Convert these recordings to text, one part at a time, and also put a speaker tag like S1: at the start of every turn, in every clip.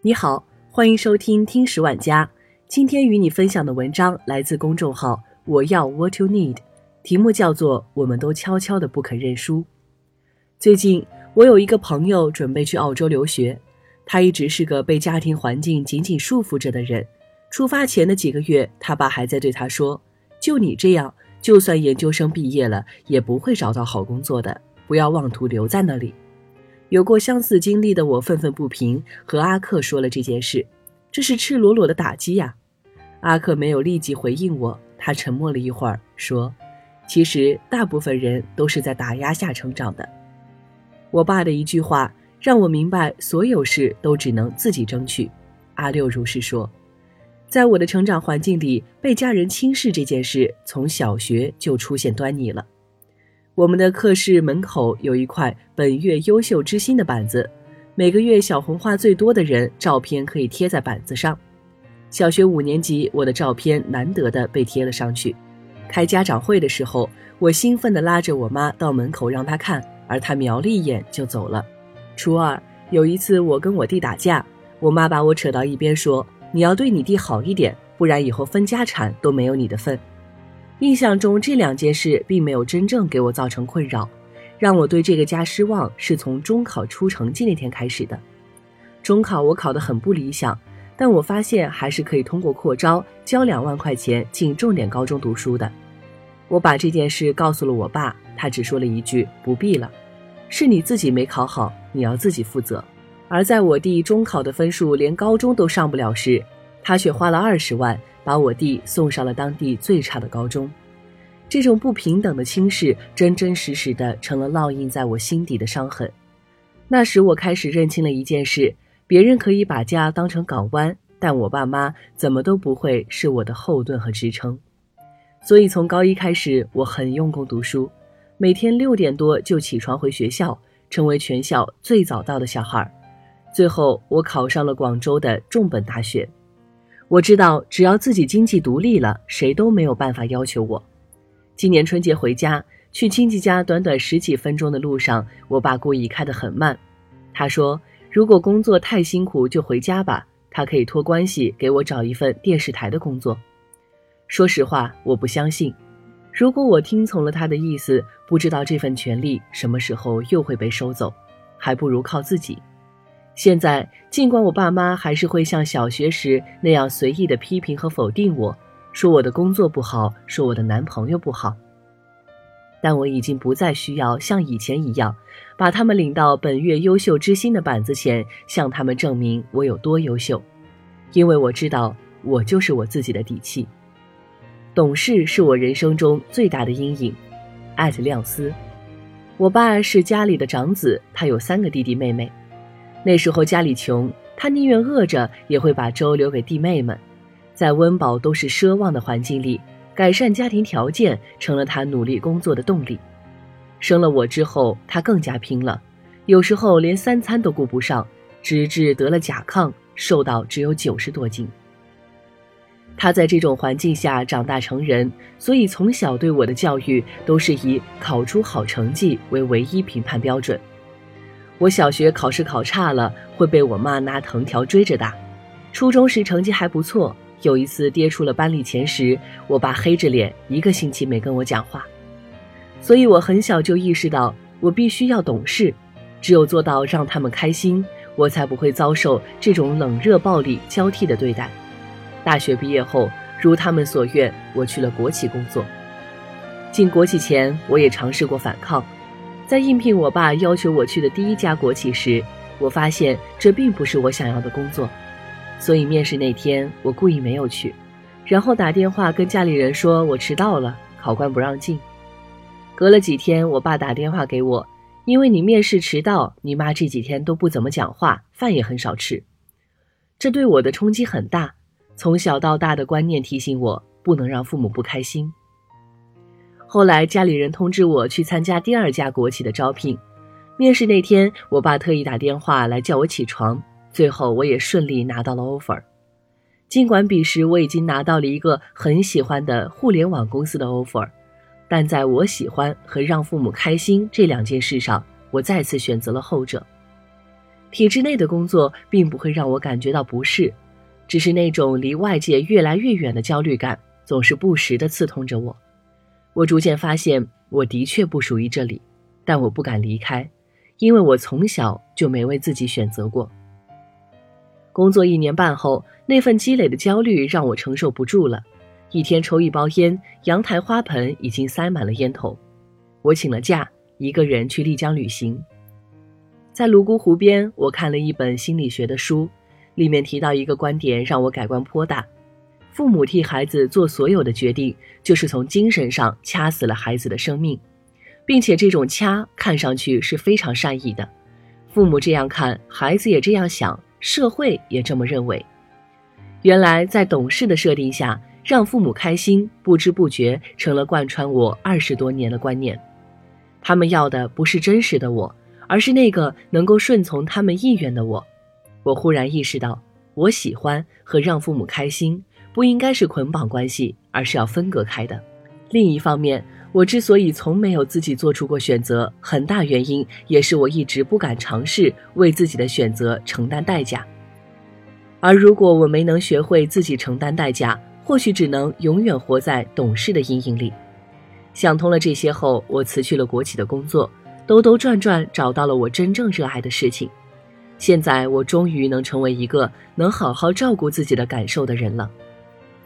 S1: 你好，欢迎收听听十万家。今天与你分享的文章来自公众号“我要 What You Need”，题目叫做《我们都悄悄的不肯认输》。最近，我有一个朋友准备去澳洲留学，他一直是个被家庭环境紧紧束缚着的人。出发前的几个月，他爸还在对他说：“就你这样，就算研究生毕业了，也不会找到好工作的，不要妄图留在那里。”有过相似经历的我愤愤不平，和阿克说了这件事，这是赤裸裸的打击呀。阿克没有立即回应我，他沉默了一会儿，说：“其实大部分人都是在打压下成长的。”我爸的一句话让我明白，所有事都只能自己争取。阿六如是说。在我的成长环境里，被家人轻视这件事从小学就出现端倪了。我们的课室门口有一块本月优秀之星的板子，每个月小红花最多的人照片可以贴在板子上。小学五年级，我的照片难得的被贴了上去。开家长会的时候，我兴奋地拉着我妈到门口让她看，而她瞄了一眼就走了。初二有一次，我跟我弟打架，我妈把我扯到一边说：“你要对你弟好一点，不然以后分家产都没有你的份。”印象中这两件事并没有真正给我造成困扰，让我对这个家失望是从中考出成绩那天开始的。中考我考得很不理想，但我发现还是可以通过扩招交两万块钱进重点高中读书的。我把这件事告诉了我爸，他只说了一句不必了，是你自己没考好，你要自己负责。而在我弟中考的分数连高中都上不了时，他却花了二十万。把我弟送上了当地最差的高中，这种不平等的轻视，真真实实的成了烙印在我心底的伤痕。那时我开始认清了一件事：别人可以把家当成港湾，但我爸妈怎么都不会是我的后盾和支撑。所以从高一开始，我很用功读书，每天六点多就起床回学校，成为全校最早到的小孩。最后，我考上了广州的重本大学。我知道，只要自己经济独立了，谁都没有办法要求我。今年春节回家，去亲戚家，短短十几分钟的路上，我爸故意开得很慢。他说：“如果工作太辛苦，就回家吧，他可以托关系给我找一份电视台的工作。”说实话，我不相信。如果我听从了他的意思，不知道这份权利什么时候又会被收走，还不如靠自己。现在，尽管我爸妈还是会像小学时那样随意的批评和否定我，说我的工作不好，说我的男朋友不好，但我已经不再需要像以前一样，把他们领到本月优秀之星的板子前，向他们证明我有多优秀，因为我知道我就是我自己的底气。懂事是我人生中最大的阴影。艾特亮斯，我爸是家里的长子，他有三个弟弟妹妹。那时候家里穷，他宁愿饿着也会把粥留给弟妹们。在温饱都是奢望的环境里，改善家庭条件成了他努力工作的动力。生了我之后，他更加拼了，有时候连三餐都顾不上，直至得了甲亢，瘦到只有九十多斤。他在这种环境下长大成人，所以从小对我的教育都是以考出好成绩为唯一评判标准。我小学考试考差了，会被我妈拿藤条追着打；初中时成绩还不错，有一次跌出了班里前十，我爸黑着脸一个星期没跟我讲话。所以我很小就意识到，我必须要懂事，只有做到让他们开心，我才不会遭受这种冷热暴力交替的对待。大学毕业后，如他们所愿，我去了国企工作。进国企前，我也尝试过反抗。在应聘我爸要求我去的第一家国企时，我发现这并不是我想要的工作，所以面试那天我故意没有去，然后打电话跟家里人说我迟到了，考官不让进。隔了几天，我爸打电话给我，因为你面试迟到，你妈这几天都不怎么讲话，饭也很少吃。这对我的冲击很大，从小到大的观念提醒我不能让父母不开心。后来家里人通知我去参加第二家国企的招聘，面试那天，我爸特意打电话来叫我起床。最后我也顺利拿到了 offer，尽管彼时我已经拿到了一个很喜欢的互联网公司的 offer，但在我喜欢和让父母开心这两件事上，我再次选择了后者。体制内的工作并不会让我感觉到不适，只是那种离外界越来越远的焦虑感总是不时的刺痛着我。我逐渐发现，我的确不属于这里，但我不敢离开，因为我从小就没为自己选择过。工作一年半后，那份积累的焦虑让我承受不住了，一天抽一包烟，阳台花盆已经塞满了烟头。我请了假，一个人去丽江旅行。在泸沽湖边，我看了一本心理学的书，里面提到一个观点让我改观颇大：父母替孩子做所有的决定，就是从精神上掐死了孩子的生命，并且这种掐看上去是非常善意的。父母这样看，孩子也这样想，社会也这么认为。原来在懂事的设定下，让父母开心，不知不觉成了贯穿我二十多年的观念。他们要的不是真实的我。而是那个能够顺从他们意愿的我，我忽然意识到，我喜欢和让父母开心不应该是捆绑关系，而是要分隔开的。另一方面，我之所以从没有自己做出过选择，很大原因也是我一直不敢尝试为自己的选择承担代价。而如果我没能学会自己承担代价，或许只能永远活在懂事的阴影里。想通了这些后，我辞去了国企的工作。兜兜转转找到了我真正热爱的事情，现在我终于能成为一个能好好照顾自己的感受的人了。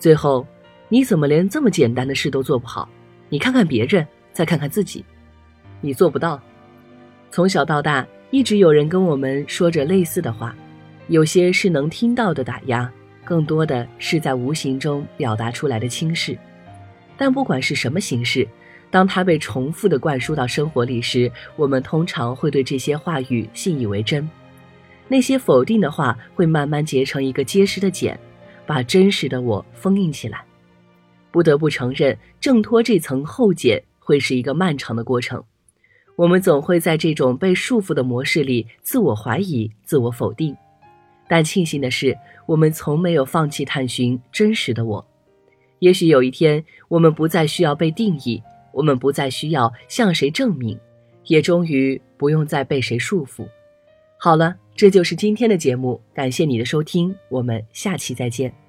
S1: 最后，你怎么连这么简单的事都做不好？你看看别人，再看看自己，你做不到。从小到大，一直有人跟我们说着类似的话，有些是能听到的打压，更多的是在无形中表达出来的轻视。但不管是什么形式。当它被重复的灌输到生活里时，我们通常会对这些话语信以为真。那些否定的话会慢慢结成一个结实的茧，把真实的我封印起来。不得不承认，挣脱这层厚茧会是一个漫长的过程。我们总会在这种被束缚的模式里自我怀疑、自我否定。但庆幸的是，我们从没有放弃探寻真实的我。也许有一天，我们不再需要被定义。我们不再需要向谁证明，也终于不用再被谁束缚。好了，这就是今天的节目，感谢你的收听，我们下期再见。